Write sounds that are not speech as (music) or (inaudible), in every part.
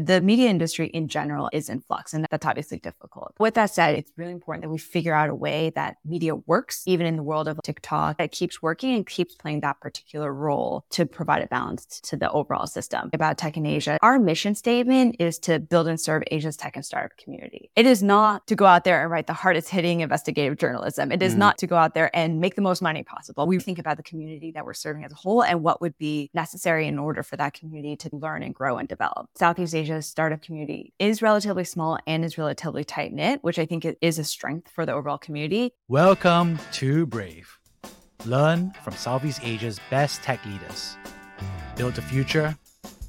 The media industry in general is in flux, and that's obviously difficult. With that said, it's really important that we figure out a way that media works, even in the world of TikTok, that keeps working and keeps playing that particular role to provide a balance to the overall system. About Tech in Asia, our mission statement is to build and serve Asia's tech and startup community. It is not to go out there and write the hardest hitting investigative journalism. It is mm. not to go out there and make the most money possible. We think about the community that we're serving as a whole and what would be necessary in order for that community to learn and grow and develop. Southeast Asia Asia's startup community is relatively small and is relatively tight knit, which I think is a strength for the overall community. Welcome to Brave. Learn from Southeast Asia's best tech leaders. Build the future,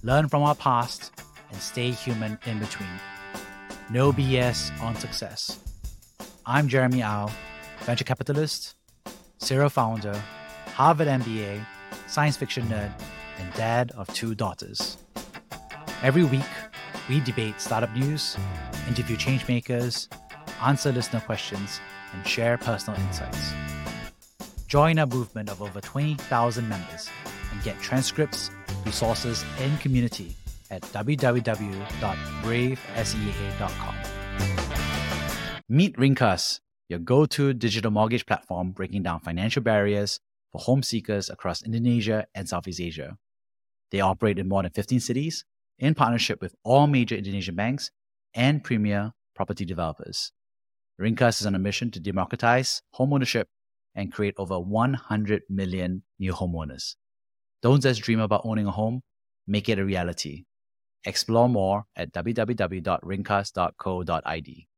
learn from our past, and stay human in between. No BS on success. I'm Jeremy Au, venture capitalist, serial founder, Harvard MBA, science fiction nerd, and dad of two daughters. Every week, we debate startup news, interview changemakers, answer listener questions, and share personal insights. Join our movement of over 20,000 members and get transcripts, resources, and community at www.bravesea.com. Meet Ringkas, your go to digital mortgage platform breaking down financial barriers for home seekers across Indonesia and Southeast Asia. They operate in more than 15 cities in partnership with all major Indonesian banks and premier property developers. Ringkas is on a mission to democratize homeownership and create over 100 million new homeowners. Don't just dream about owning a home, make it a reality. Explore more at www.ringkas.co.id.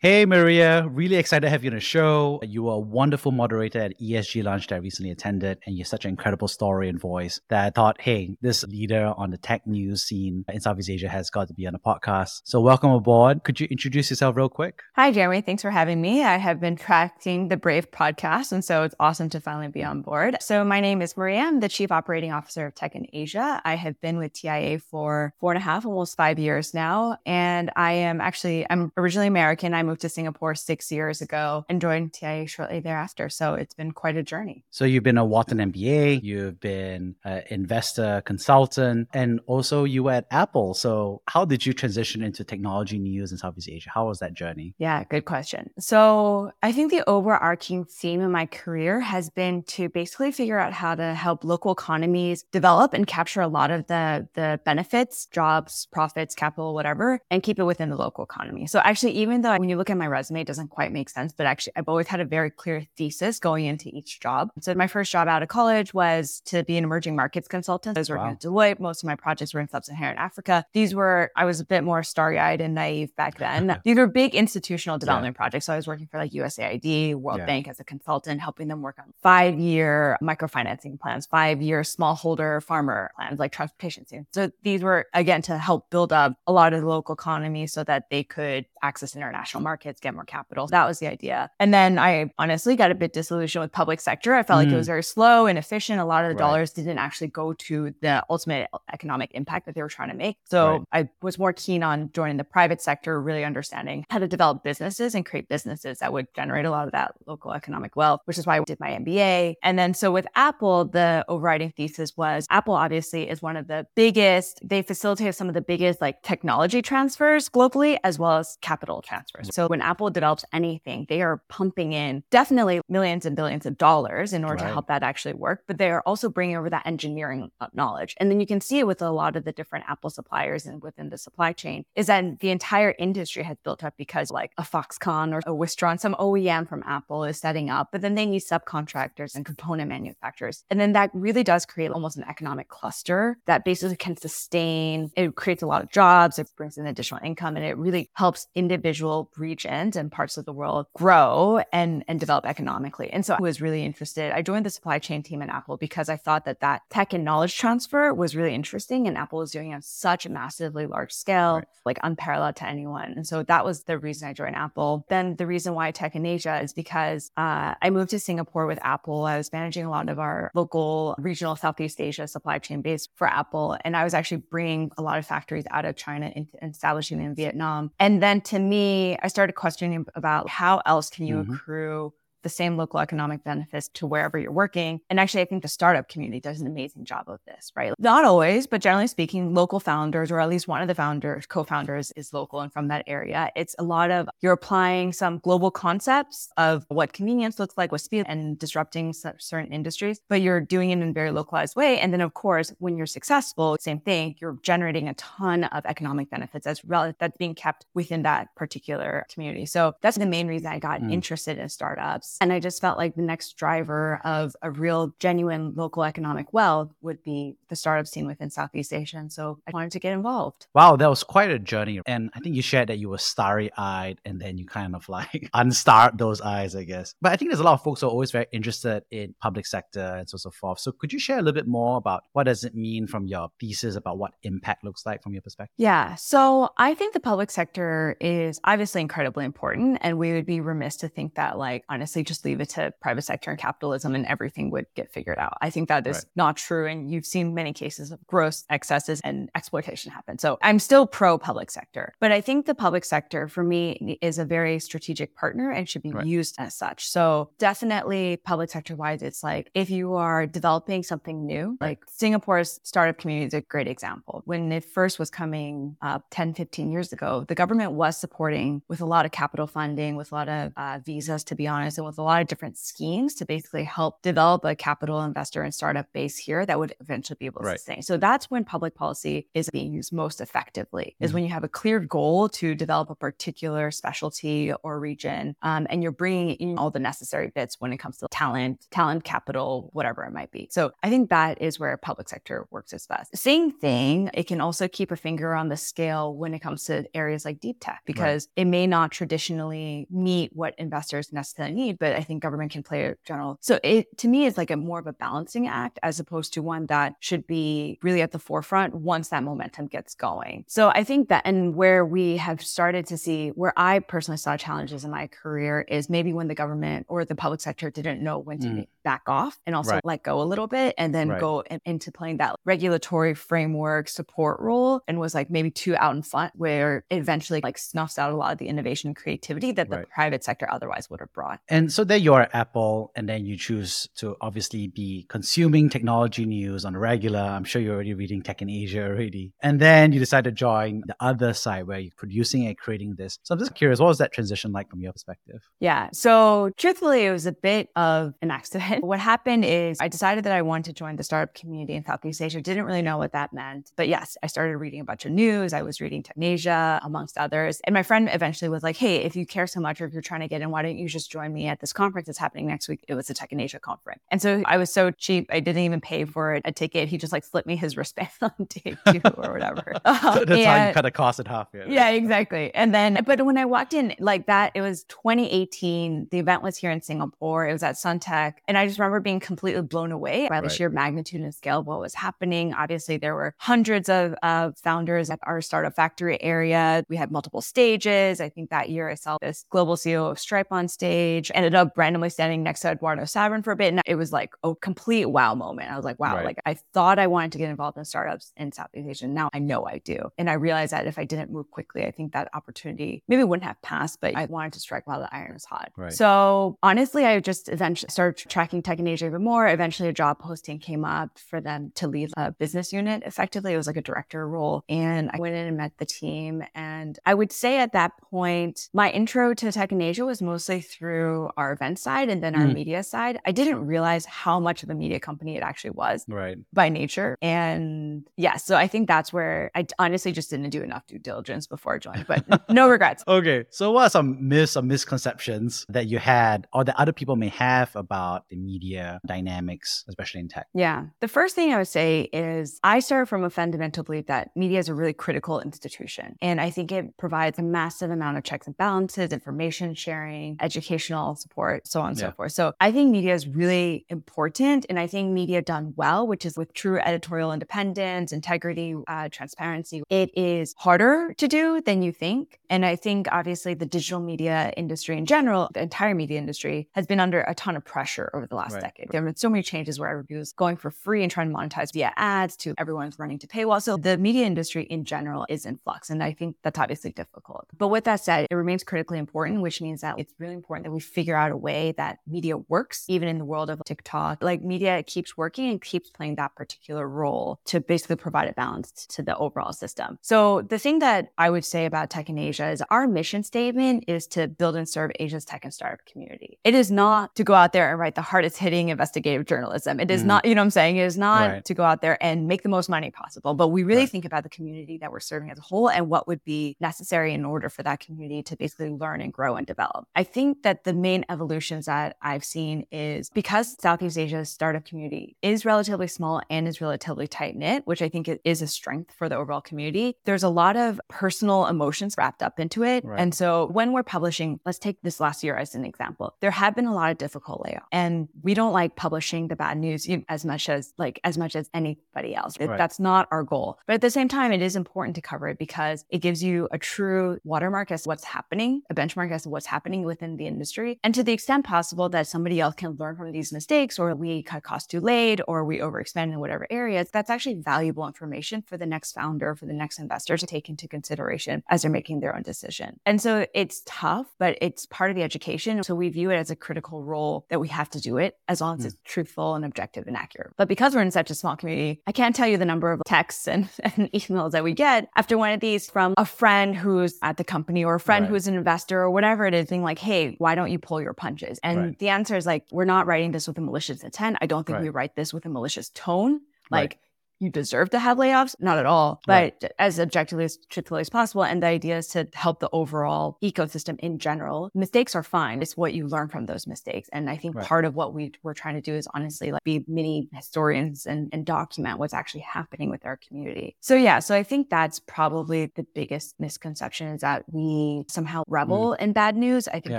Hey, Maria. Really excited to have you on the show. You were a wonderful moderator at ESG Lunch that I recently attended, and you're such an incredible story and voice that I thought, hey, this leader on the tech news scene in Southeast Asia has got to be on the podcast. So, welcome aboard. Could you introduce yourself real quick? Hi, Jeremy. Thanks for having me. I have been tracking the Brave podcast, and so it's awesome to finally be on board. So, my name is Maria. I'm the Chief Operating Officer of Tech in Asia. I have been with TIA for four and a half, almost five years now. And I am actually, I'm originally American. I'm moved to Singapore six years ago and joined TIA shortly thereafter. So it's been quite a journey. So you've been a Wharton MBA, you've been an investor consultant, and also you were at Apple. So how did you transition into technology news in Southeast Asia? How was that journey? Yeah, good question. So I think the overarching theme in my career has been to basically figure out how to help local economies develop and capture a lot of the the benefits, jobs, profits, capital, whatever, and keep it within the local economy. So actually, even though when you look at my resume, it doesn't quite make sense, but actually, I've always had a very clear thesis going into each job. So my first job out of college was to be an emerging markets consultant. I was working wow. at Deloitte. Most of my projects were in sub-Saharan Africa. These were I was a bit more starry-eyed and naive back (laughs) then. These were big institutional development yeah. projects. So I was working for like USAID, World yeah. Bank as a consultant, helping them work on five-year microfinancing plans, five-year smallholder farmer plans, like transportation. So these were again to help build up a lot of the local economy so that they could access international markets, get more capital. That was the idea. And then I honestly got a bit disillusioned with public sector. I felt mm. like it was mm. very slow and efficient. A lot of the right. dollars didn't actually go to the ultimate economic impact that they were trying to make. So right. I was more keen on joining the private sector, really understanding how to develop businesses and create businesses that would generate a lot of that local economic wealth, which is why I did my MBA. And then so with Apple, the overriding thesis was Apple obviously is one of the biggest, they facilitate some of the biggest like technology transfers globally as well as capital transfers. So when Apple develops anything, they are pumping in definitely millions and billions of dollars in order right. to help that actually work. But they are also bringing over that engineering uh, knowledge. And then you can see it with a lot of the different Apple suppliers and within the supply chain is that the entire industry has built up because like a Foxconn or a Wistron, some OEM from Apple is setting up, but then they need subcontractors and component manufacturers. And then that really does create almost an economic cluster that basically can sustain, it creates a lot of jobs, it brings in additional income, and it really helps individual regions and parts of the world grow and, and develop economically. And so I was really interested. I joined the supply chain team at Apple because I thought that that tech and knowledge transfer was really interesting. And Apple was doing it on such a massively large scale, right. like unparalleled to anyone. And so that was the reason I joined Apple. Then the reason why Tech in Asia is because uh, I moved to Singapore with Apple. I was managing a lot of our local regional Southeast Asia supply chain base for Apple. And I was actually bringing a lot of factories out of China and establishing them in Vietnam. And then to me, I started questioning about how else can you mm-hmm. accrue the same local economic benefits to wherever you're working. And actually, I think the startup community does an amazing job of this, right? Not always, but generally speaking, local founders, or at least one of the founders, co founders, is local and from that area. It's a lot of you're applying some global concepts of what convenience looks like, what speed, and disrupting certain industries, but you're doing it in a very localized way. And then, of course, when you're successful, same thing, you're generating a ton of economic benefits that's, rel- that's being kept within that particular community. So that's the main reason I got mm. interested in startups. And I just felt like the next driver of a real, genuine local economic wealth would be the startup scene within Southeast Asia. And so I wanted to get involved. Wow, that was quite a journey. And I think you shared that you were starry eyed and then you kind of like (laughs) unstarred those eyes, I guess. But I think there's a lot of folks who are always very interested in public sector and so, so forth. So could you share a little bit more about what does it mean from your thesis about what impact looks like from your perspective? Yeah. So I think the public sector is obviously incredibly important. And we would be remiss to think that, like, honestly, just leave it to private sector and capitalism and everything would get figured out. I think that is right. not true. And you've seen many cases of gross excesses and exploitation happen. So I'm still pro public sector. But I think the public sector for me is a very strategic partner and should be right. used as such. So definitely public sector wise, it's like if you are developing something new, right. like Singapore's startup community is a great example. When it first was coming up 10, 15 years ago, the government was supporting with a lot of capital funding, with a lot of uh, visas, to be honest, and with a lot of different schemes to basically help develop a capital investor and startup base here that would eventually be able to right. sustain. So that's when public policy is being used most effectively, is mm-hmm. when you have a clear goal to develop a particular specialty or region, um, and you're bringing in all the necessary bits when it comes to talent, talent capital, whatever it might be. So I think that is where public sector works its best. Same thing, it can also keep a finger on the scale when it comes to areas like deep tech, because right. it may not traditionally meet what investors necessarily need, but I think government can play a general. So it to me is like a more of a balancing act as opposed to one that should be really at the forefront once that momentum gets going. So I think that and where we have started to see where I personally saw challenges in my career is maybe when the government or the public sector didn't know when to mm. Back off and also right. let go a little bit and then right. go in, into playing that regulatory framework support role and was like maybe too out in front where it eventually like snuffs out a lot of the innovation and creativity that the private sector otherwise would have brought. And so there you are at Apple, and then you choose to obviously be consuming technology news on a regular. I'm sure you're already reading Tech in Asia already. And then you decide to join the other side where you're producing and creating this. So I'm just curious, what was that transition like from your perspective? Yeah. So truthfully, it was a bit of an accident. (laughs) What happened is I decided that I wanted to join the startup community in Southeast Asia. Didn't really know what that meant. But yes, I started reading a bunch of news. I was reading Tech in Asia, amongst others. And my friend eventually was like, hey, if you care so much or if you're trying to get in, why don't you just join me at this conference that's happening next week? It was the Tech in Asia conference. And so I was so cheap, I didn't even pay for it, a ticket. He just like slipped me his (laughs) wristband on day two or whatever. (laughs) that's and, how you cut the cost in half. Yeah. yeah, exactly. And then, but when I walked in like that, it was 2018. The event was here in Singapore. It was at Suntec. And I just remember being completely blown away by the right. sheer magnitude and scale of what was happening. Obviously, there were hundreds of, of founders at our startup factory area. We had multiple stages. I think that year I saw this global CEO of Stripe on stage, ended up randomly standing next to Eduardo Saverin for a bit. And it was like a complete wow moment. I was like, wow, right. like I thought I wanted to get involved in startups in Southeast Asia. Now I know I do. And I realized that if I didn't move quickly, I think that opportunity maybe wouldn't have passed, but I wanted to strike while the iron was hot. Right. So honestly, I just eventually started tracking Tech in Asia even more. Eventually, a job posting came up for them to lead a business unit effectively. It was like a director role. And I went in and met the team. And I would say at that point, my intro to Tech in Asia was mostly through our event side and then our mm. media side. I didn't realize how much of a media company it actually was right. by nature. And yeah, so I think that's where I honestly just didn't do enough due diligence before I joined, but (laughs) no regrets. Okay. So what are some myths or misconceptions that you had or that other people may have about the media dynamics, especially in tech? Yeah. The first thing I would say is I started from a fundamental belief that media is a really critical institution. And I think it provides a massive amount of checks and balances, information sharing, educational support, so on and yeah. so forth. So I think media is really important. And I think media done well, which is with true editorial independence, integrity, uh, transparency, it is harder to do than you think. And I think obviously the digital media industry in general, the entire media industry has been under a ton of pressure over the last right. decade. There have been so many changes where reviews going for free and trying to monetize via ads to everyone's running to paywall. So the media industry in general is in flux. And I think that's obviously difficult. But with that said, it remains critically important, which means that it's really important that we figure out a way that media works, even in the world of TikTok. Like media keeps working and keeps playing that particular role to basically provide a balance to the overall system. So the thing that I would say about Tech in Asia is our mission statement is to build and serve Asia's tech and startup community. It is not to go out there and write the hardest hitting investigative journalism. It is mm. not, you know what I'm saying? It is not right. to go out there and make the most money possible, but we really right. think about the community that we're serving as a whole and what would be necessary in order for that community to basically learn and grow and develop. I think that the main evolutions that I've seen is because Southeast Asia's startup community is relatively small and is relatively tight knit, which I think is a strength for the overall community. There's a lot of personal emotions wrapped up into it. Right. And so when we're publishing, let's take this last year as an example. There have been a lot of difficult layoffs and we don't like publishing the bad news as much as like as much as anybody else. Right. That's not our goal. But at the same time, it is important to cover it because it gives you a true watermark as what's happening, a benchmark as what's happening within the industry. And to the extent possible that somebody else can learn from these mistakes or we cut costs too late or we overexpand in whatever areas, that's actually valuable information for the next founder, for the next investor to take into consideration as they're making their own decision. And so it's tough, but it's part of the education. So we view it as a critical role that we have to do it as long as mm. it's truthful and objective and accurate. But because we're in such a small community, I can't tell you the number of texts and, (laughs) and emails that we get after one of these from a friend who's at the company or a friend right. who's an investor or whatever it is, being like, hey, why don't you pull your punches? And right. the answer is like, we're not writing this with a malicious intent. I don't think right. we write this with a malicious tone. Like, you deserve to have layoffs, not at all, but right. as objectively as truthfully as possible. And the idea is to help the overall ecosystem in general. Mistakes are fine. It's what you learn from those mistakes. And I think right. part of what we we're trying to do is honestly like be mini historians and, and document what's actually happening with our community. So yeah, so I think that's probably the biggest misconception is that we somehow revel mm. in bad news. I think yeah.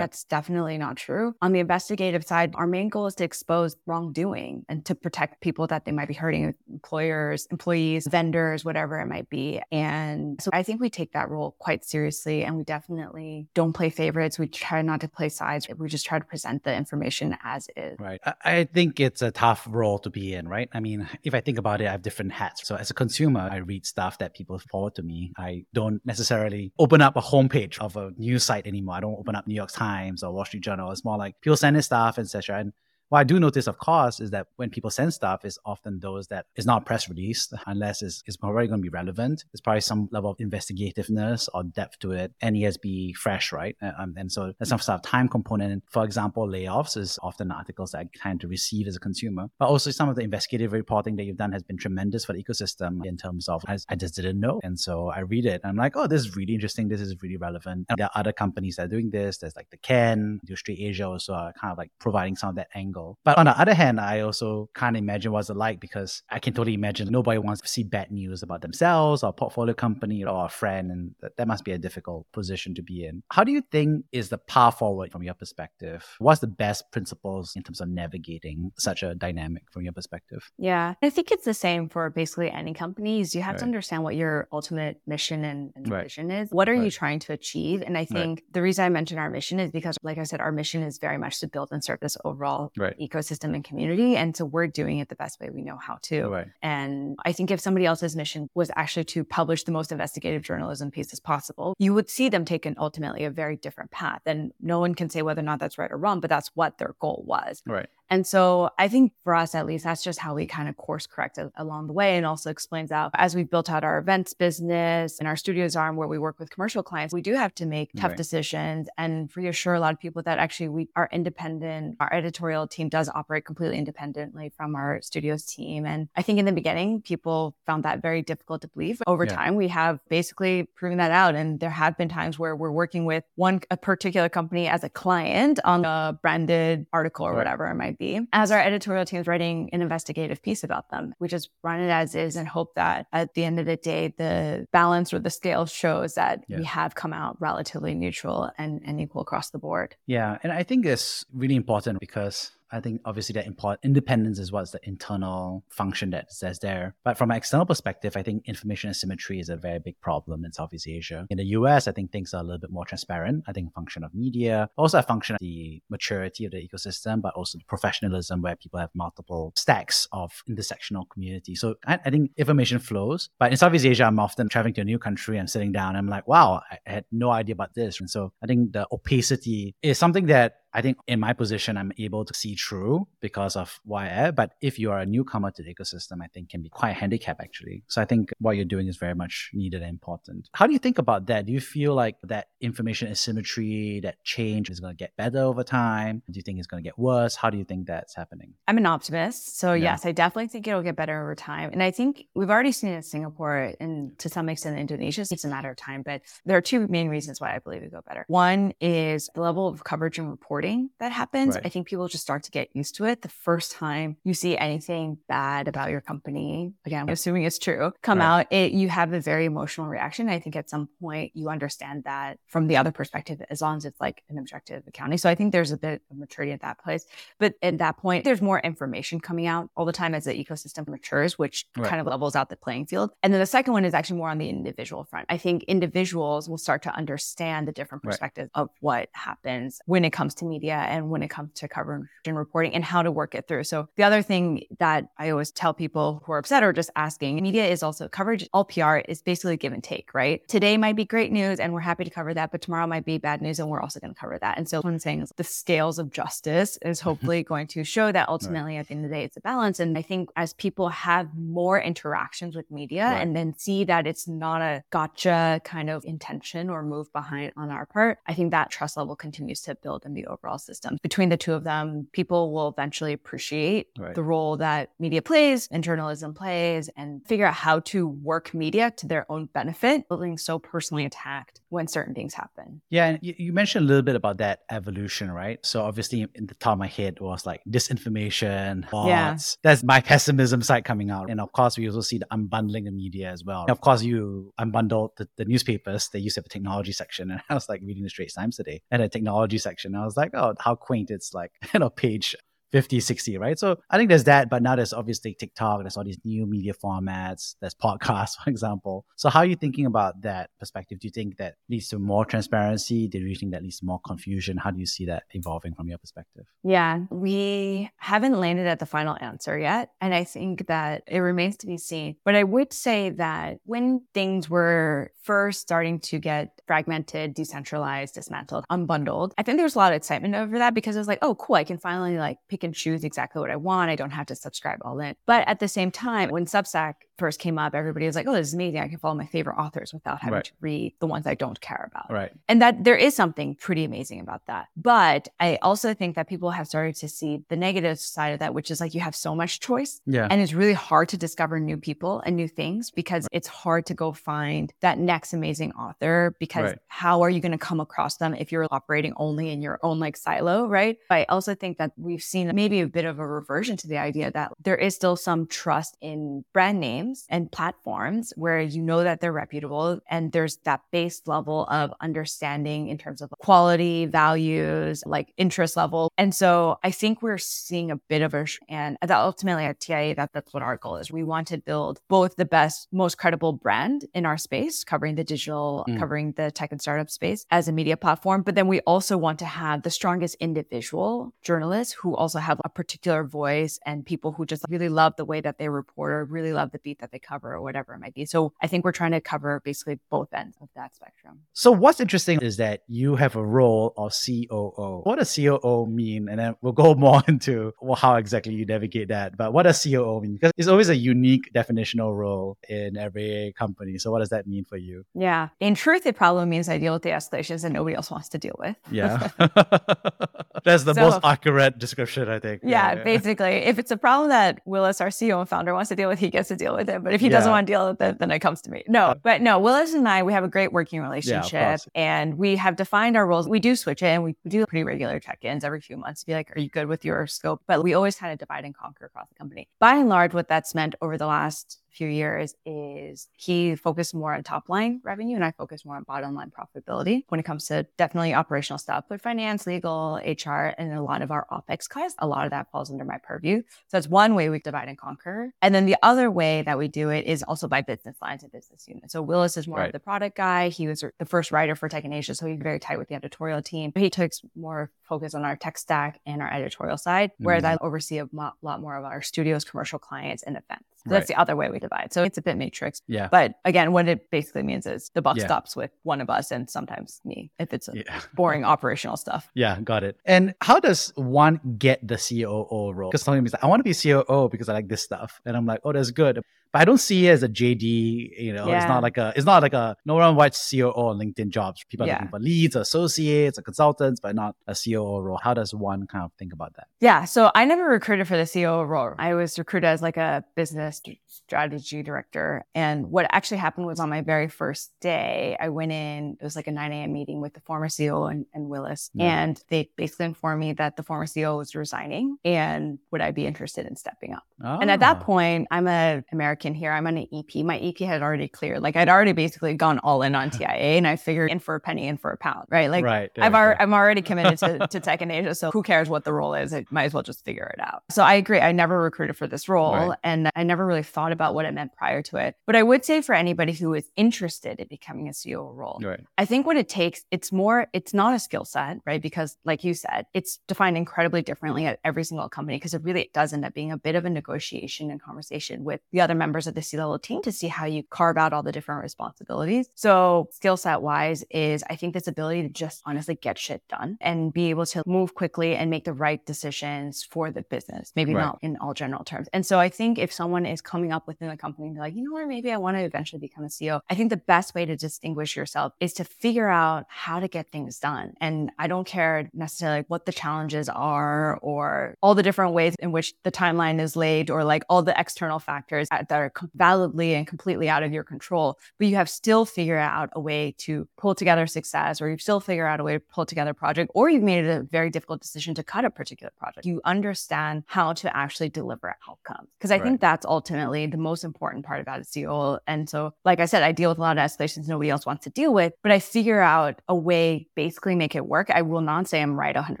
that's definitely not true. On the investigative side, our main goal is to expose wrongdoing and to protect people that they might be hurting, employers employees, vendors, whatever it might be. And so I think we take that role quite seriously and we definitely don't play favorites. We try not to play sides. We just try to present the information as is. Right. I think it's a tough role to be in, right? I mean, if I think about it, I have different hats. So as a consumer, I read stuff that people forward to me. I don't necessarily open up a homepage of a news site anymore. I don't open up New York Times or Wall Street Journal. It's more like people send in stuff, etc. And what I do notice, of course, is that when people send stuff, it's often those that is not press released unless it's, it's probably going to be relevant. There's probably some level of investigativeness or depth to it. And it has to be fresh, right? Um, and so there's some sort of time component. For example, layoffs is often articles that I tend to receive as a consumer. But also some of the investigative reporting that you've done has been tremendous for the ecosystem in terms of I, just didn't know. And so I read it I'm like, oh, this is really interesting. This is really relevant. And there are other companies that are doing this. There's like the Ken, Street Asia also are kind of like providing some of that angle But on the other hand, I also can't imagine what's it like because I can totally imagine nobody wants to see bad news about themselves or portfolio company or a friend. And that, that must be a difficult position to be in. How do you think is the path forward from your perspective? What's the best principles in terms of navigating such a dynamic from your perspective? Yeah, I think it's the same for basically any companies. You have right. to understand what your ultimate mission and, and right. vision is. What are right. you trying to achieve? And I think the reason I mentioned our mission is because, like I said, our mission is very much to build and serve this overall ecosystem ecosystem and community. And so we're doing it the best way we know how to. Right. And I think if somebody else's mission was actually to publish the most investigative journalism pieces possible, you would see them take an ultimately a very different path. And no one can say whether or not that's right or wrong, but that's what their goal was. Right. And so I think for us, at least, that's just how we kind of course correct along the way and also explains out as we've built out our events business and our studios arm where we work with commercial clients, we do have to make tough right. decisions and reassure a lot of people that actually we are independent. Our editorial team does operate completely independently from our studios team. And I think in the beginning, people found that very difficult to believe. Over yeah. time, we have basically proven that out. And there have been times where we're working with one a particular company as a client on a branded article or right. whatever it might be. As our editorial team is writing an investigative piece about them, we just run it as is and hope that at the end of the day, the balance or the scale shows that yeah. we have come out relatively neutral and, and equal across the board. Yeah. And I think it's really important because I think obviously that independence is what's the internal function that says there. But from an external perspective, I think information asymmetry is a very big problem in Southeast Asia. In the US, I think things are a little bit more transparent. I think a function of media, also a function of the maturity of the ecosystem, but also the professionalism where people have multiple stacks of intersectional community. So I, I think information flows. But in Southeast Asia, I'm often traveling to a new country. I'm sitting down. I'm like, wow, I had no idea about this. And so I think the opacity is something that I think in my position, I'm able to see through because of why But if you are a newcomer to the ecosystem, I think can be quite a handicap actually. So I think what you're doing is very much needed and important. How do you think about that? Do you feel like that information asymmetry, that change is going to get better over time? Do you think it's going to get worse? How do you think that's happening? I'm an optimist. So yeah. yes, I definitely think it'll get better over time. And I think we've already seen it in Singapore and to some extent in Indonesia. It's a matter of time. But there are two main reasons why I believe it will go better. One is the level of coverage and reporting reporting that happens. Right. I think people just start to get used to it. The first time you see anything bad about your company, again, I'm assuming it's true, come right. out, it, you have a very emotional reaction. I think at some point you understand that from the other perspective, as long as it's like an objective accounting. So I think there's a bit of maturity at that place. But at that point, there's more information coming out all the time as the ecosystem matures, which right. kind of levels out the playing field. And then the second one is actually more on the individual front. I think individuals will start to understand the different perspectives of what happens when it comes to media and when it comes to coverage and reporting and how to work it through. So the other thing that I always tell people who are upset or just asking, media is also coverage. All PR is basically give and take, right? Today might be great news and we're happy to cover that, but tomorrow might be bad news and we're also going to cover that. And so what I'm saying is the scales of justice is (laughs) hopefully going to show that ultimately right. at the end of the day, it's a balance. And I think as people have more interactions with media right. and then see that it's not a gotcha kind of intention or move behind on our part, I think that trust level continues to build in the overall overall system. Between the two of them, people will eventually appreciate right. the role that media plays and journalism plays and figure out how to work media to their own benefit, feeling so personally attacked when certain things happen. Yeah, and you mentioned a little bit about that evolution, right? So obviously in the top of my head was like disinformation, bots. Yeah. That's my pessimism side coming out. And of course, we also see the unbundling of media as well. And of course, you unbundled the, the newspapers. They used to have a technology section. (laughs) And I was like reading the Straits Times today and a technology section. I was like, oh, how quaint it's like, (laughs) you know, page 50, 60, right? So I think there's that, but now there's obviously TikTok, there's all these new media formats, there's podcasts, (laughs) for example. So how are you thinking about that perspective? Do you think that leads to more transparency? Do you think that leads to more confusion? How do you see that evolving from your perspective? Yeah, we haven't landed at the final answer yet. And I think that it remains to be seen. But I would say that when things were first starting to get fragmented, decentralized, dismantled, unbundled, I think there was a lot of excitement over that because it was like, oh, cool, I can finally like pick pick and choose exactly what I want. I don't have to subscribe all in. But at the same time, when Substack first came up, everybody was like, oh, this is amazing. I can follow my favorite authors without having right. to read the ones I don't care about. Right. And that there is something pretty amazing about that. But I also think that people have started to see the negative side of that, which is like you have so much choice. Yeah. And it's really hard to discover new people and new things because right. it's hard to go find that next amazing author because right. how are you going to come across them if you're operating only in your own like silo, right? But I also think that we've seen maybe a bit of a reversion to the idea that there is still some trust in brand names and platforms where you know that they're reputable and there's that base level of understanding in terms of quality, values, like interest level. And so I think we're seeing a bit of a, and that ultimately at TIA, that, that's what our goal is. We want to build both the best, most credible brand in our space, covering the digital, mm. covering the tech and startup space as a media platform. But then we also want to have the strongest individual journalists who also have a particular voice and people who just really love the way that they report or really love the beat that they cover or whatever it might be. So I think we're trying to cover basically both ends of that spectrum. So what's interesting is that you have a role of COO. What does COO mean? And then we'll go (laughs) more into well, how exactly you navigate that. But what does COO mean? Because it's always a unique definitional role in every company. So what does that mean for you? Yeah. In truth, it probably means I deal with the escalations that nobody else wants to deal with. Yeah. (laughs) (laughs) That's the so, most accurate description, I think. Yeah, yeah, basically. If it's a problem that Willis, our CEO and founder, wants to deal with, he gets to deal with it. But if he yeah. doesn't want to deal with it, then it comes to me. No, uh, but no, Willis and I, we have a great working relationship yeah, and we have defined our roles. We do switch it and we do pretty regular check-ins every few months to be like, are you good with your scope? But we always kind of divide and conquer across the company. By and large, what that's meant over the last few years is he focused more on top line revenue and I focus more on bottom line profitability when it comes to definitely operational stuff, but finance, legal, HR, and a lot of our OPEX costs, a lot of that falls under my purview. So that's one way we divide and conquer. And then the other way that we do it is also by business lines and business units. So Willis is more right. of the product guy. He was the first writer for Tech in Asia. So he's very tight with the editorial team. He takes more focus on our tech stack and our editorial side, whereas mm-hmm. I oversee a lot more of our studios, commercial clients, and events. So right. that's the other way we divide. So it's a bit matrix. Yeah. But again, what it basically means is the buck yeah. stops with one of us and sometimes me if it's yeah. (laughs) boring operational stuff. Yeah, got it. And how does one get the COO role? Because somebody like, I want to be COO because I like this stuff. And I'm like, oh, that's good but I don't see it as a JD. You know, yeah. it's not like a, it's not like a no one writes COO on LinkedIn jobs. People are yeah. looking for leads, associates, or consultants, but not a COO role. How does one kind of think about that? Yeah, so I never recruited for the COO role. I was recruited as like a business strategy director. And what actually happened was on my very first day, I went in. It was like a 9 a.m. meeting with the former CEO and, and Willis, yeah. and they basically informed me that the former CEO was resigning, and would I be interested in stepping up? Oh. And at that ah. point, I'm an American American here. I'm on an EP. My EP had already cleared. Like I'd already basically gone all in on (laughs) TIA and I figured in for a penny, in for a pound, right? Like right, I've yeah. I'm already committed to, (laughs) to tech in Asia. So who cares what the role is? I might as well just figure it out. So I agree. I never recruited for this role right. and I never really thought about what it meant prior to it. But I would say for anybody who is interested in becoming a CEO role, right. I think what it takes, it's more, it's not a skill set, right? Because like you said, it's defined incredibly differently at every single company because it really does end up being a bit of a negotiation and conversation with the other members of the C level team to see how you carve out all the different responsibilities. So skill set wise is I think this ability to just honestly get shit done and be able to move quickly and make the right decisions for the business, maybe right. not in all general terms. And so I think if someone is coming up within a company and like, you know what, maybe I want to eventually become a CEO, I think the best way to distinguish yourself is to figure out how to get things done. And I don't care necessarily what the challenges are or all the different ways in which the timeline is laid or like all the external factors that are validly and completely out of your control, but you have still figured out a way to pull together success, or you've still figured out a way to pull together a project, or you've made it a very difficult decision to cut a particular project. You understand how to actually deliver outcomes. Because I right. think that's ultimately the most important part about a CEO. And so, like I said, I deal with a lot of escalations nobody else wants to deal with, but I figure out a way, basically make it work. I will not say I'm right 100%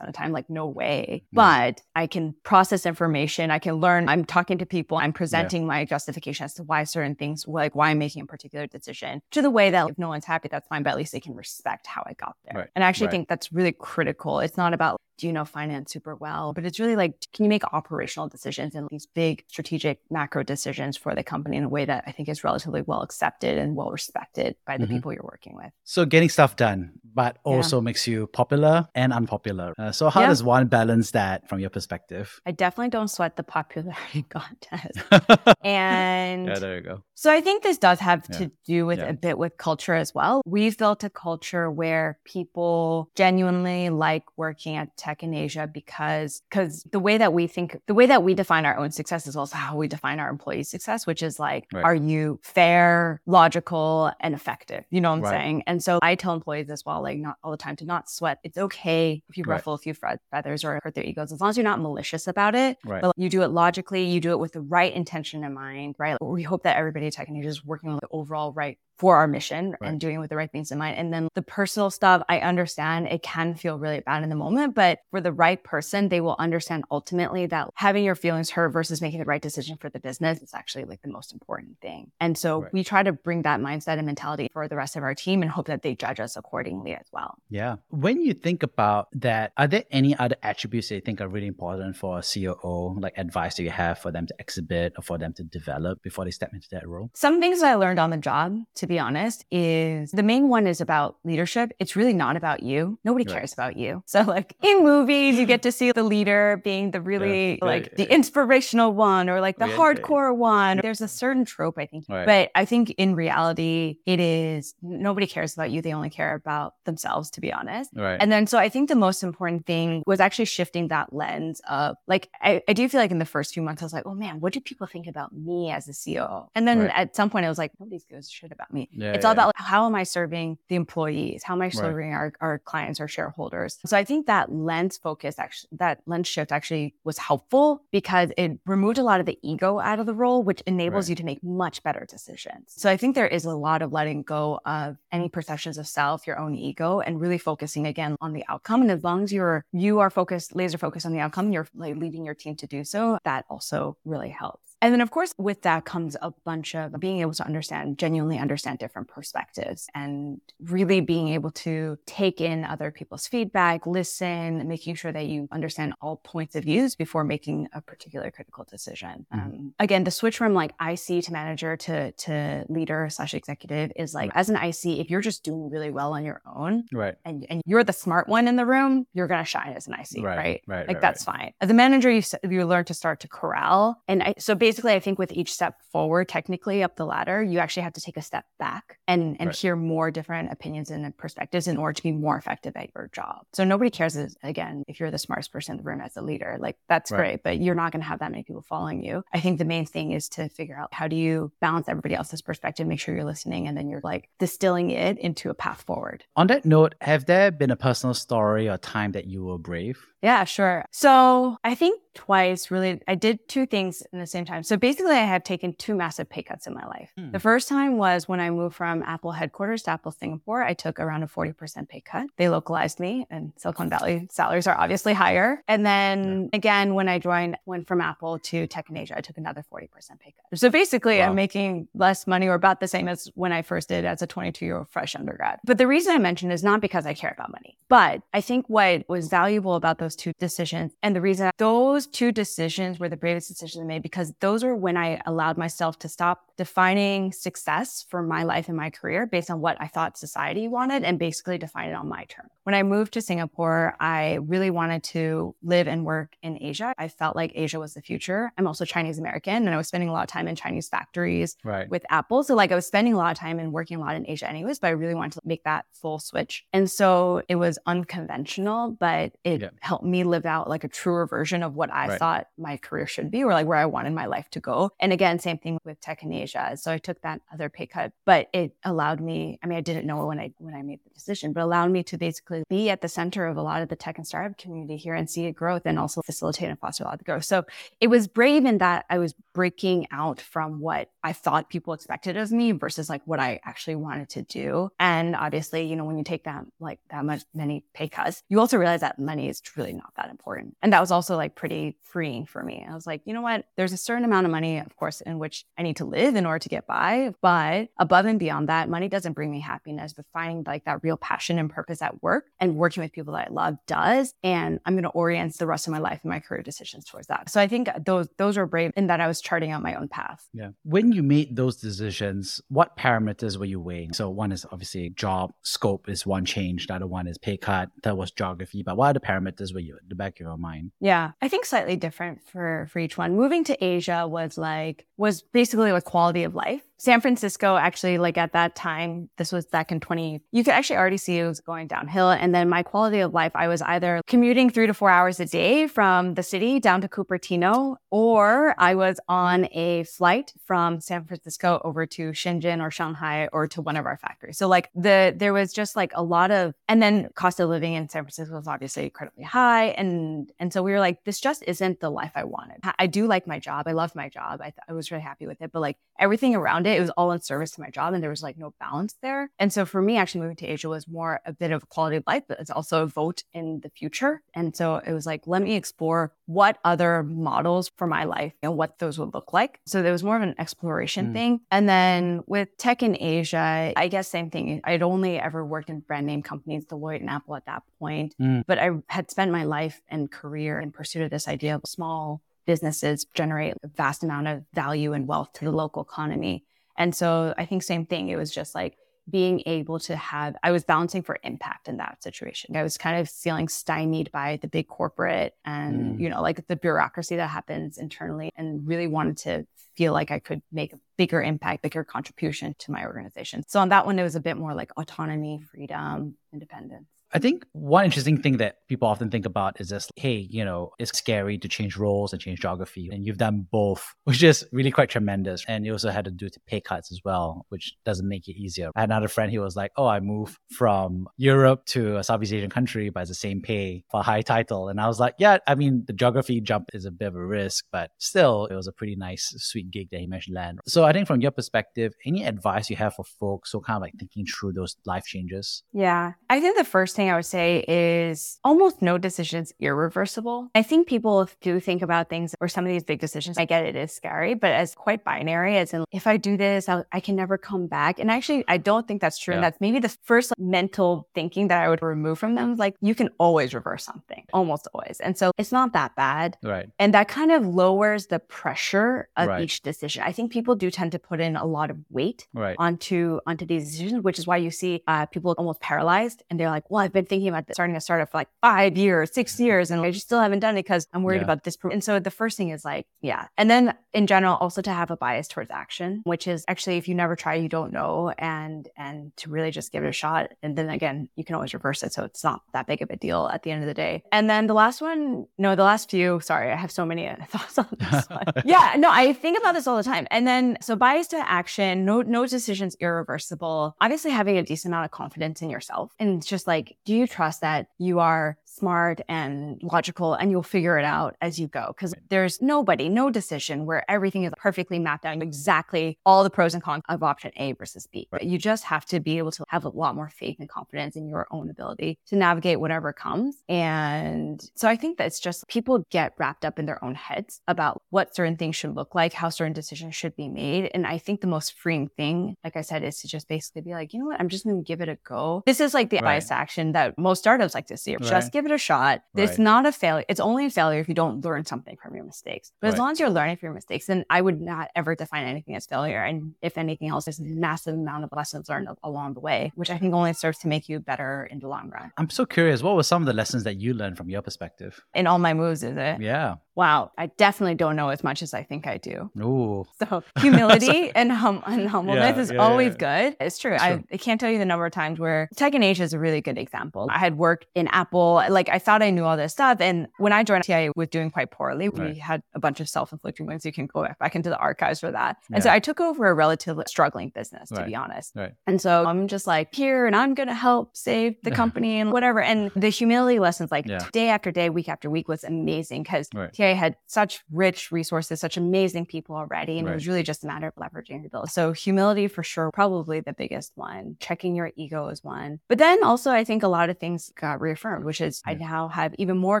of the time, like no way, but I can process information. I can learn. I'm talking to people. I'm presenting yeah. my justification as to why certain things, like why I'm making a particular decision, to the way that if no one's happy, that's fine, but at least they can respect how I got there. Right. And I actually right. think that's really critical. It's not about do you know finance super well? But it's really like, can you make operational decisions and these big strategic macro decisions for the company in a way that I think is relatively well accepted and well respected by the mm-hmm. people you're working with? So getting stuff done, but also yeah. makes you popular and unpopular. Uh, so how yeah. does one balance that from your perspective? I definitely don't sweat the popularity (laughs) contest. (laughs) and yeah, there you go. So I think this does have yeah. to do with a bit with culture as well. We've built a culture where people genuinely like working at tech in Asia because because the way that we think, the way that we define our own success is also how we define our employees' success, which is like, right. are you fair, logical, and effective? You know what I'm right. saying? And so I tell employees as well, like not all the time to not sweat. It's okay if you right. ruffle a few feathers or hurt their egos, as long as you're not malicious about it. But you do it logically, you do it with the right intention in mind, right? We hope that everybody at Tech in Asia is working on the overall right for our mission right. and doing with the right things in mind. And then the personal stuff, I understand it can feel really bad in the moment, but for the right person, they will understand ultimately that having your feelings hurt versus making the right decision for the business is actually like the most important thing. And so right. we try to bring that mindset and mentality for the rest of our team and hope that they judge us accordingly as well. Yeah. When you think about that, are there any other attributes that you think are really important for a COO, like advice that you have for them to exhibit or for them to develop before they step into that role? Some things I learned on the job to to be honest, is the main one is about leadership. It's really not about you. Nobody right. cares about you. So like in movies, you get to see the leader being the really yeah. like yeah, the inspirational one or like the hardcore one. There's a certain trope, I think. Right. But I think in reality, it is nobody cares about you. They only care about themselves, to be honest. Right. And then so I think the most important thing was actually shifting that lens of like I, I do feel like in the first few months I was like, oh man, what do people think about me as a CEO? And then at some point I was like, nobody gives a shit about me me. Yeah, it's yeah, all about like, how am I serving the employees? How am I serving our, our clients, our shareholders? So I think that lens focus actually, that lens shift actually was helpful because it removed a lot of the ego out of the role, which enables Right. you to make much better decisions. So I think there is a lot of letting go of any perceptions of self, your own ego, and really focusing again on the outcome. And as long as you're you are focused, laser focused on the outcome, you're like leading your team to do so. That also really helps. And then, of course, with that comes a bunch of being able to understand, genuinely understand different perspectives and really being able to take in other people's feedback, listen, making sure that you understand all points of views before making a particular critical decision. Mhm. Um, again, the switch from like IC to manager to, to leader slash executive is like, as an IC, if you're just doing really well on your own, Right. and, and you're the smart one in the room, you're going to shine as an IC, Right, right? right, Like right, that's fine. As a manager, you, you learn to start to corral. And I, so basically, I think with each step forward, technically up the ladder, you actually have to take a step back and, and Right. hear more different opinions and perspectives in order to be more effective at your job. So nobody cares, again, if you're the smartest person in the room as a leader, like that's Right. great, but you're not going to have that many people following you. I think the main thing is to figure out how do you balance everybody else's perspective, make sure you're listening, and then you're like distilling it into a path forward. On that note, have there been a personal story or time that you were brave? Yeah, sure. So I think twice really, I did two things in the same time. So basically, I had taken two massive pay cuts in my life. Hmm. The first time was when I moved from Apple headquarters to Apple Singapore. I took around a 40% pay cut. They localized me, and Silicon Valley salaries are obviously higher. And then again, when I joined, went from Apple to Tech in Asia, I took another 40% pay cut. So basically, Wow. I'm making less money or about the same as when I first did as a 22 year old fresh undergrad. But the reason I mentioned is not because I care about money, but I think what was valuable about those two decisions and the reason those two decisions were the bravest decisions I made because those were when I allowed myself to stop defining success for my life and my career based on what I thought society wanted and basically define it on my terms. When I moved to Singapore, I really wanted to live and work in Asia. I felt like Asia was the future. I'm also Chinese American and I was spending a lot of time in Chinese factories Right. with Apple. So like I was spending a lot of time and working a lot in Asia anyways, but I really wanted to make that full switch. And so it was unconventional, but it Yeah. helped me live out like a truer version of what I Right. thought my career should be or like where I wanted my life to go. And again, same thing with tech in Asia. So I took that other pay cut, but it allowed me, I mean, I didn't know when I when I made the decision, but allowed me to basically be at the center of a lot of the tech and startup community here and see it growth and also facilitate and foster a lot of the growth. So it was brave in that I was breaking out from what I thought people expected of me versus like what I actually wanted to do. And obviously, you know, when you take that like that much many pay cuts, you also realize that money is truly not that important. And that was also like pretty freeing for me. I was like, you know what? There's a certain amount of money, of course, in which I need to live in order to get by. But above and beyond that, money doesn't bring me happiness, but finding like that real passion and purpose at work and working with people that I love does. And I'm going to orient the rest of my life and my career decisions towards that. So I think those those were brave in that I was charting out my own path. Yeah. When you made those decisions, what parameters were you weighing? So one is obviously job scope is one change. The other one is pay cut. That was geography. But what other parameters were you at the back of your mind? Yeah, I think slightly different for for each one. Moving to Asia was like was basically like quality of life. San Francisco actually like at that time, this was back in 20, you could actually already see it was going downhill. And then my quality of life, I was either commuting three to four hours a day from the city down to Cupertino, or I was on a flight from San Francisco over to Shenzhen or Shanghai or to one of our factories. So like the there was just like a lot of and then cost of living in San Francisco was obviously incredibly high. And and so we were like, this just isn't the life I wanted. I- do like my job. I love my job. I, th- I was really happy with it. But like everything around it, it was all in service to my job and there was like no balance there. And so for me, actually moving to Asia was more a bit of a quality of life, but it's also a vote in the future. And so it was like, let me explore what other models for my life and what those would look like. So there was more of an exploration Mm. thing. And then with tech in Asia, I guess same thing. I'd only ever worked in brand name companies, Deloitte and Apple at that point. Mm. But I had spent my life and career in pursuit of this idea of small businesses generate a vast amount of value and wealth to the local economy. And so I think same thing. It was just like being able to have, I was balancing for impact in that situation. I was kind of feeling stymied by the big corporate and, Mm. you know, like the bureaucracy that happens internally and really wanted to feel like I could make a bigger impact, bigger contribution to my organization. So on that one, it was a bit more like autonomy, freedom, independence. I think one interesting thing that people often think about is this hey, you know, it's scary to change roles and change geography. And you've done both, (laughs) which is really quite tremendous. And you also had to do pay cuts as well, which doesn't make it easier. I had another friend, he was like, oh, I moved from Europe to a Southeast Asian country, but it's the same pay for a high title. And I was like, yeah, I mean, the geography jump is a bit of a risk, but still, it was a pretty nice, sweet gig that he managed to land. So I think from your perspective, any advice you have for folks who kind of like thinking through those life changes? Yeah. I think the first thing I would say is almost no decisions irreversible. I think people do think about things or some of these big decisions. I get it is scary, but as quite binary, as in if I do this, I'll, i can never come back. And actually, I don't think that's true. Yeah. And that's maybe the first like, mental thinking that I would remove from them. Like you can always reverse something, almost always. And so it's not that bad. Right. And that kind of lowers the pressure of right. each decision. I think people do tend to put in a lot of weight right. onto onto these decisions, which is why you see uh, people almost paralyzed and they're like, well, I've been thinking about starting a startup for like five years, six years, and I just still haven't done it because I'm worried yeah. about this. And so the first thing is like, yeah. And then in general, also to have a bias towards action, which is actually if you never try, you don't know. And and to really just give it a shot. And then again, you can always reverse it. So it's not that big of a deal at the end of the day. And then the last one, no, the last few, sorry, I have so many uh, (laughs) thoughts on this (laughs) one. yeah, no, I think about this all the time. And then so bias to action, no no decisions irreversible. Obviously having a decent amount of confidence in yourself. And it's just like, do you trust that you are smart and logical and you'll figure it out as you go? Because there's nobody, no decision where everything is perfectly mapped out exactly all the pros and cons of option A versus B. Right. You just have to be able to have a lot more faith and confidence in your own ability to navigate whatever comes. And so I think that it's just people get wrapped up in their own heads about what certain things should look like, how certain decisions should be made. And I think the most freeing thing, like I said, is to just basically be like, you know what, I'm just going to give it a go. This is like the right. bias action that most startups like to see. Right. Just give it a shot. Right. It's not a failure. It's only a failure if you don't learn something from your mistakes. But as long as you're learning from your mistakes, then I would not ever define anything as failure. And if anything else, there's a massive amount of lessons learned along the way, which I think only serves to make you better in the long run. I'm so curious. What were some of the lessons that you learned from your perspective? In all my moves, is it? Yeah wow, I definitely don't know as much as I think I do. Ooh. (laughs) So humility (laughs) and, hum- and humbleness yeah, is yeah, always yeah. good. It's true. I, I, can't tell you the number of times where Tech in Asia is a really good example. I had worked in Apple, like I thought I knew all this stuff. And when I joined TI was doing quite poorly. Right. We had a bunch of self-inflicting wounds. You can go back into the archives for that. And so I took over a relatively struggling business, to right. be honest. Right. And so I'm just like here and I'm going to help save the (laughs) company and whatever. And the humility lessons like day after day, week after week was amazing because right. TI had such rich resources, such amazing people already. And it was really just a matter of leveraging the ability. So humility for sure, probably the biggest one. Checking your ego is one. But then also I think a lot of things got reaffirmed, which is yeah. I now have even more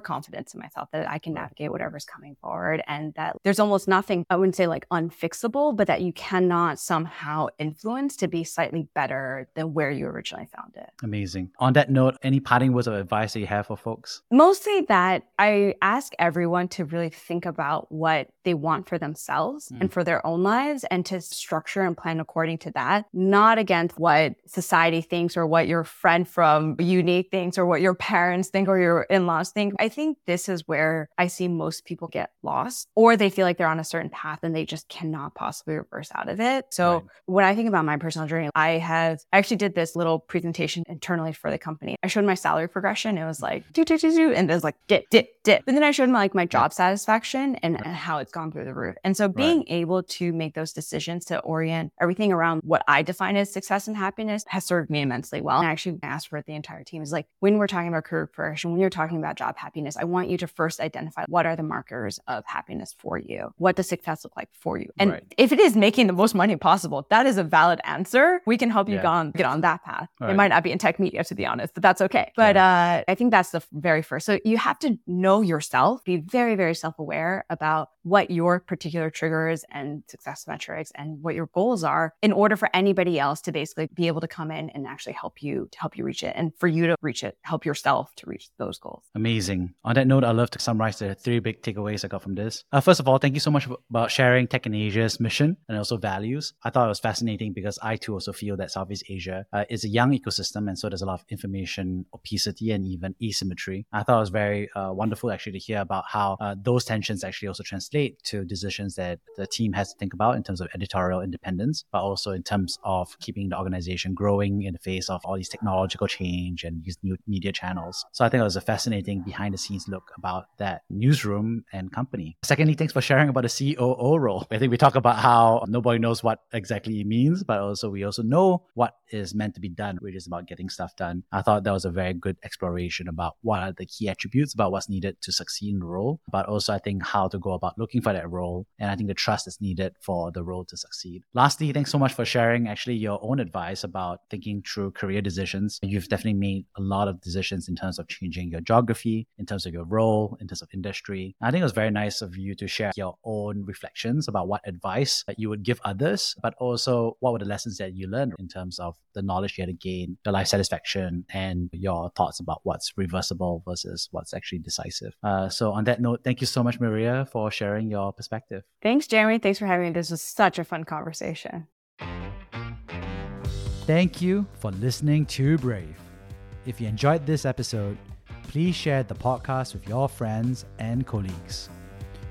confidence in myself that I can navigate whatever's coming forward and that there's almost nothing, I wouldn't say like unfixable, but that you cannot somehow influence to be slightly better than where you originally found it. Amazing. On that note, any parting words of advice that you have for folks? Mostly that I ask everyone to really think about about what they want for themselves mm. and for their own lives and to structure and plan according to that, not against what society thinks or what your friend from uni thinks or what your parents think or your in-laws think. I think this is where I see most people get lost or they feel like they're on a certain path and they just cannot possibly reverse out of it. So right. when I think about my personal journey, I have I actually did this little presentation internally for the company. I showed my salary progression. It was like do do do do and it was like dip dip dip. But then I showed my like my job satisfaction and, and how it's gone through the roof. And so being right. able to make those decisions to orient everything around what I define as success and happiness has served me immensely well. And I actually asked for it the entire team is like, when we're talking about career progression, when you're talking about job happiness, I want you to first identify what are the markers of happiness for you? What does success look like for you? And right. if it is making the most money possible, that is a valid answer. We can help you yeah. on, get on that path. It might not be in tech media, to be honest, but that's okay. But yeah. uh, I think that's the very first. So you have to know yourself, be very, very self aware about what your particular triggers and success metrics and what your goals are in order for anybody else to basically be able to come in and actually help you to help you reach it and for you to reach it, help yourself to reach those goals. Amazing. On that note, I'd love to summarize the three big takeaways I got from this. Uh, first of all, thank you so much about sharing Tech in Asia's mission and also values. I thought it was fascinating because I too also feel that Southeast Asia uh, is a young ecosystem and so there's a lot of information opacity and even asymmetry. I thought it was very uh, wonderful actually to hear about how uh, those tensions actually also translate to decisions that the team has to think about in terms of editorial independence, but also in terms of keeping the organization growing in the face of all these technological change and these new media channels. So I think it was a fascinating behind the scenes look about that newsroom and company. Secondly, thanks for sharing about the COO role. I think we talk about how nobody knows what exactly it means, but also we also know what is meant to be done, which is about getting stuff done. I thought that was a very good exploration about what are the key attributes about what's needed to succeed in the role, but also I think how to go about looking for that role. And I think the trust is needed for the role to succeed. Lastly, thanks so much for sharing actually your own advice about thinking through career decisions. You've definitely made a lot of decisions in terms of changing your geography, in terms of your role, in terms of industry. I think it was very nice of you to share your own reflections about what advice that you would give others, but also what were the lessons that you learned in terms of the knowledge you had to gain, the life satisfaction, and your thoughts about what's reversible versus what's actually decisive. Uh, so, on that note, thank you so much, Maria, for sharing your perspective. Thanks, Jeremy. Thanks for having me. This was such a fun conversation. Thank you for listening to Brave. If you enjoyed this episode, please share the podcast with your friends and colleagues.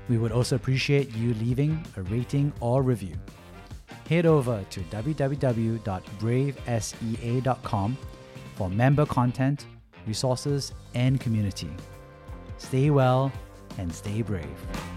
We would also appreciate you leaving a rating or review. Head over to www.bravesea.com for member content, resources, and community. Stay well and stay brave.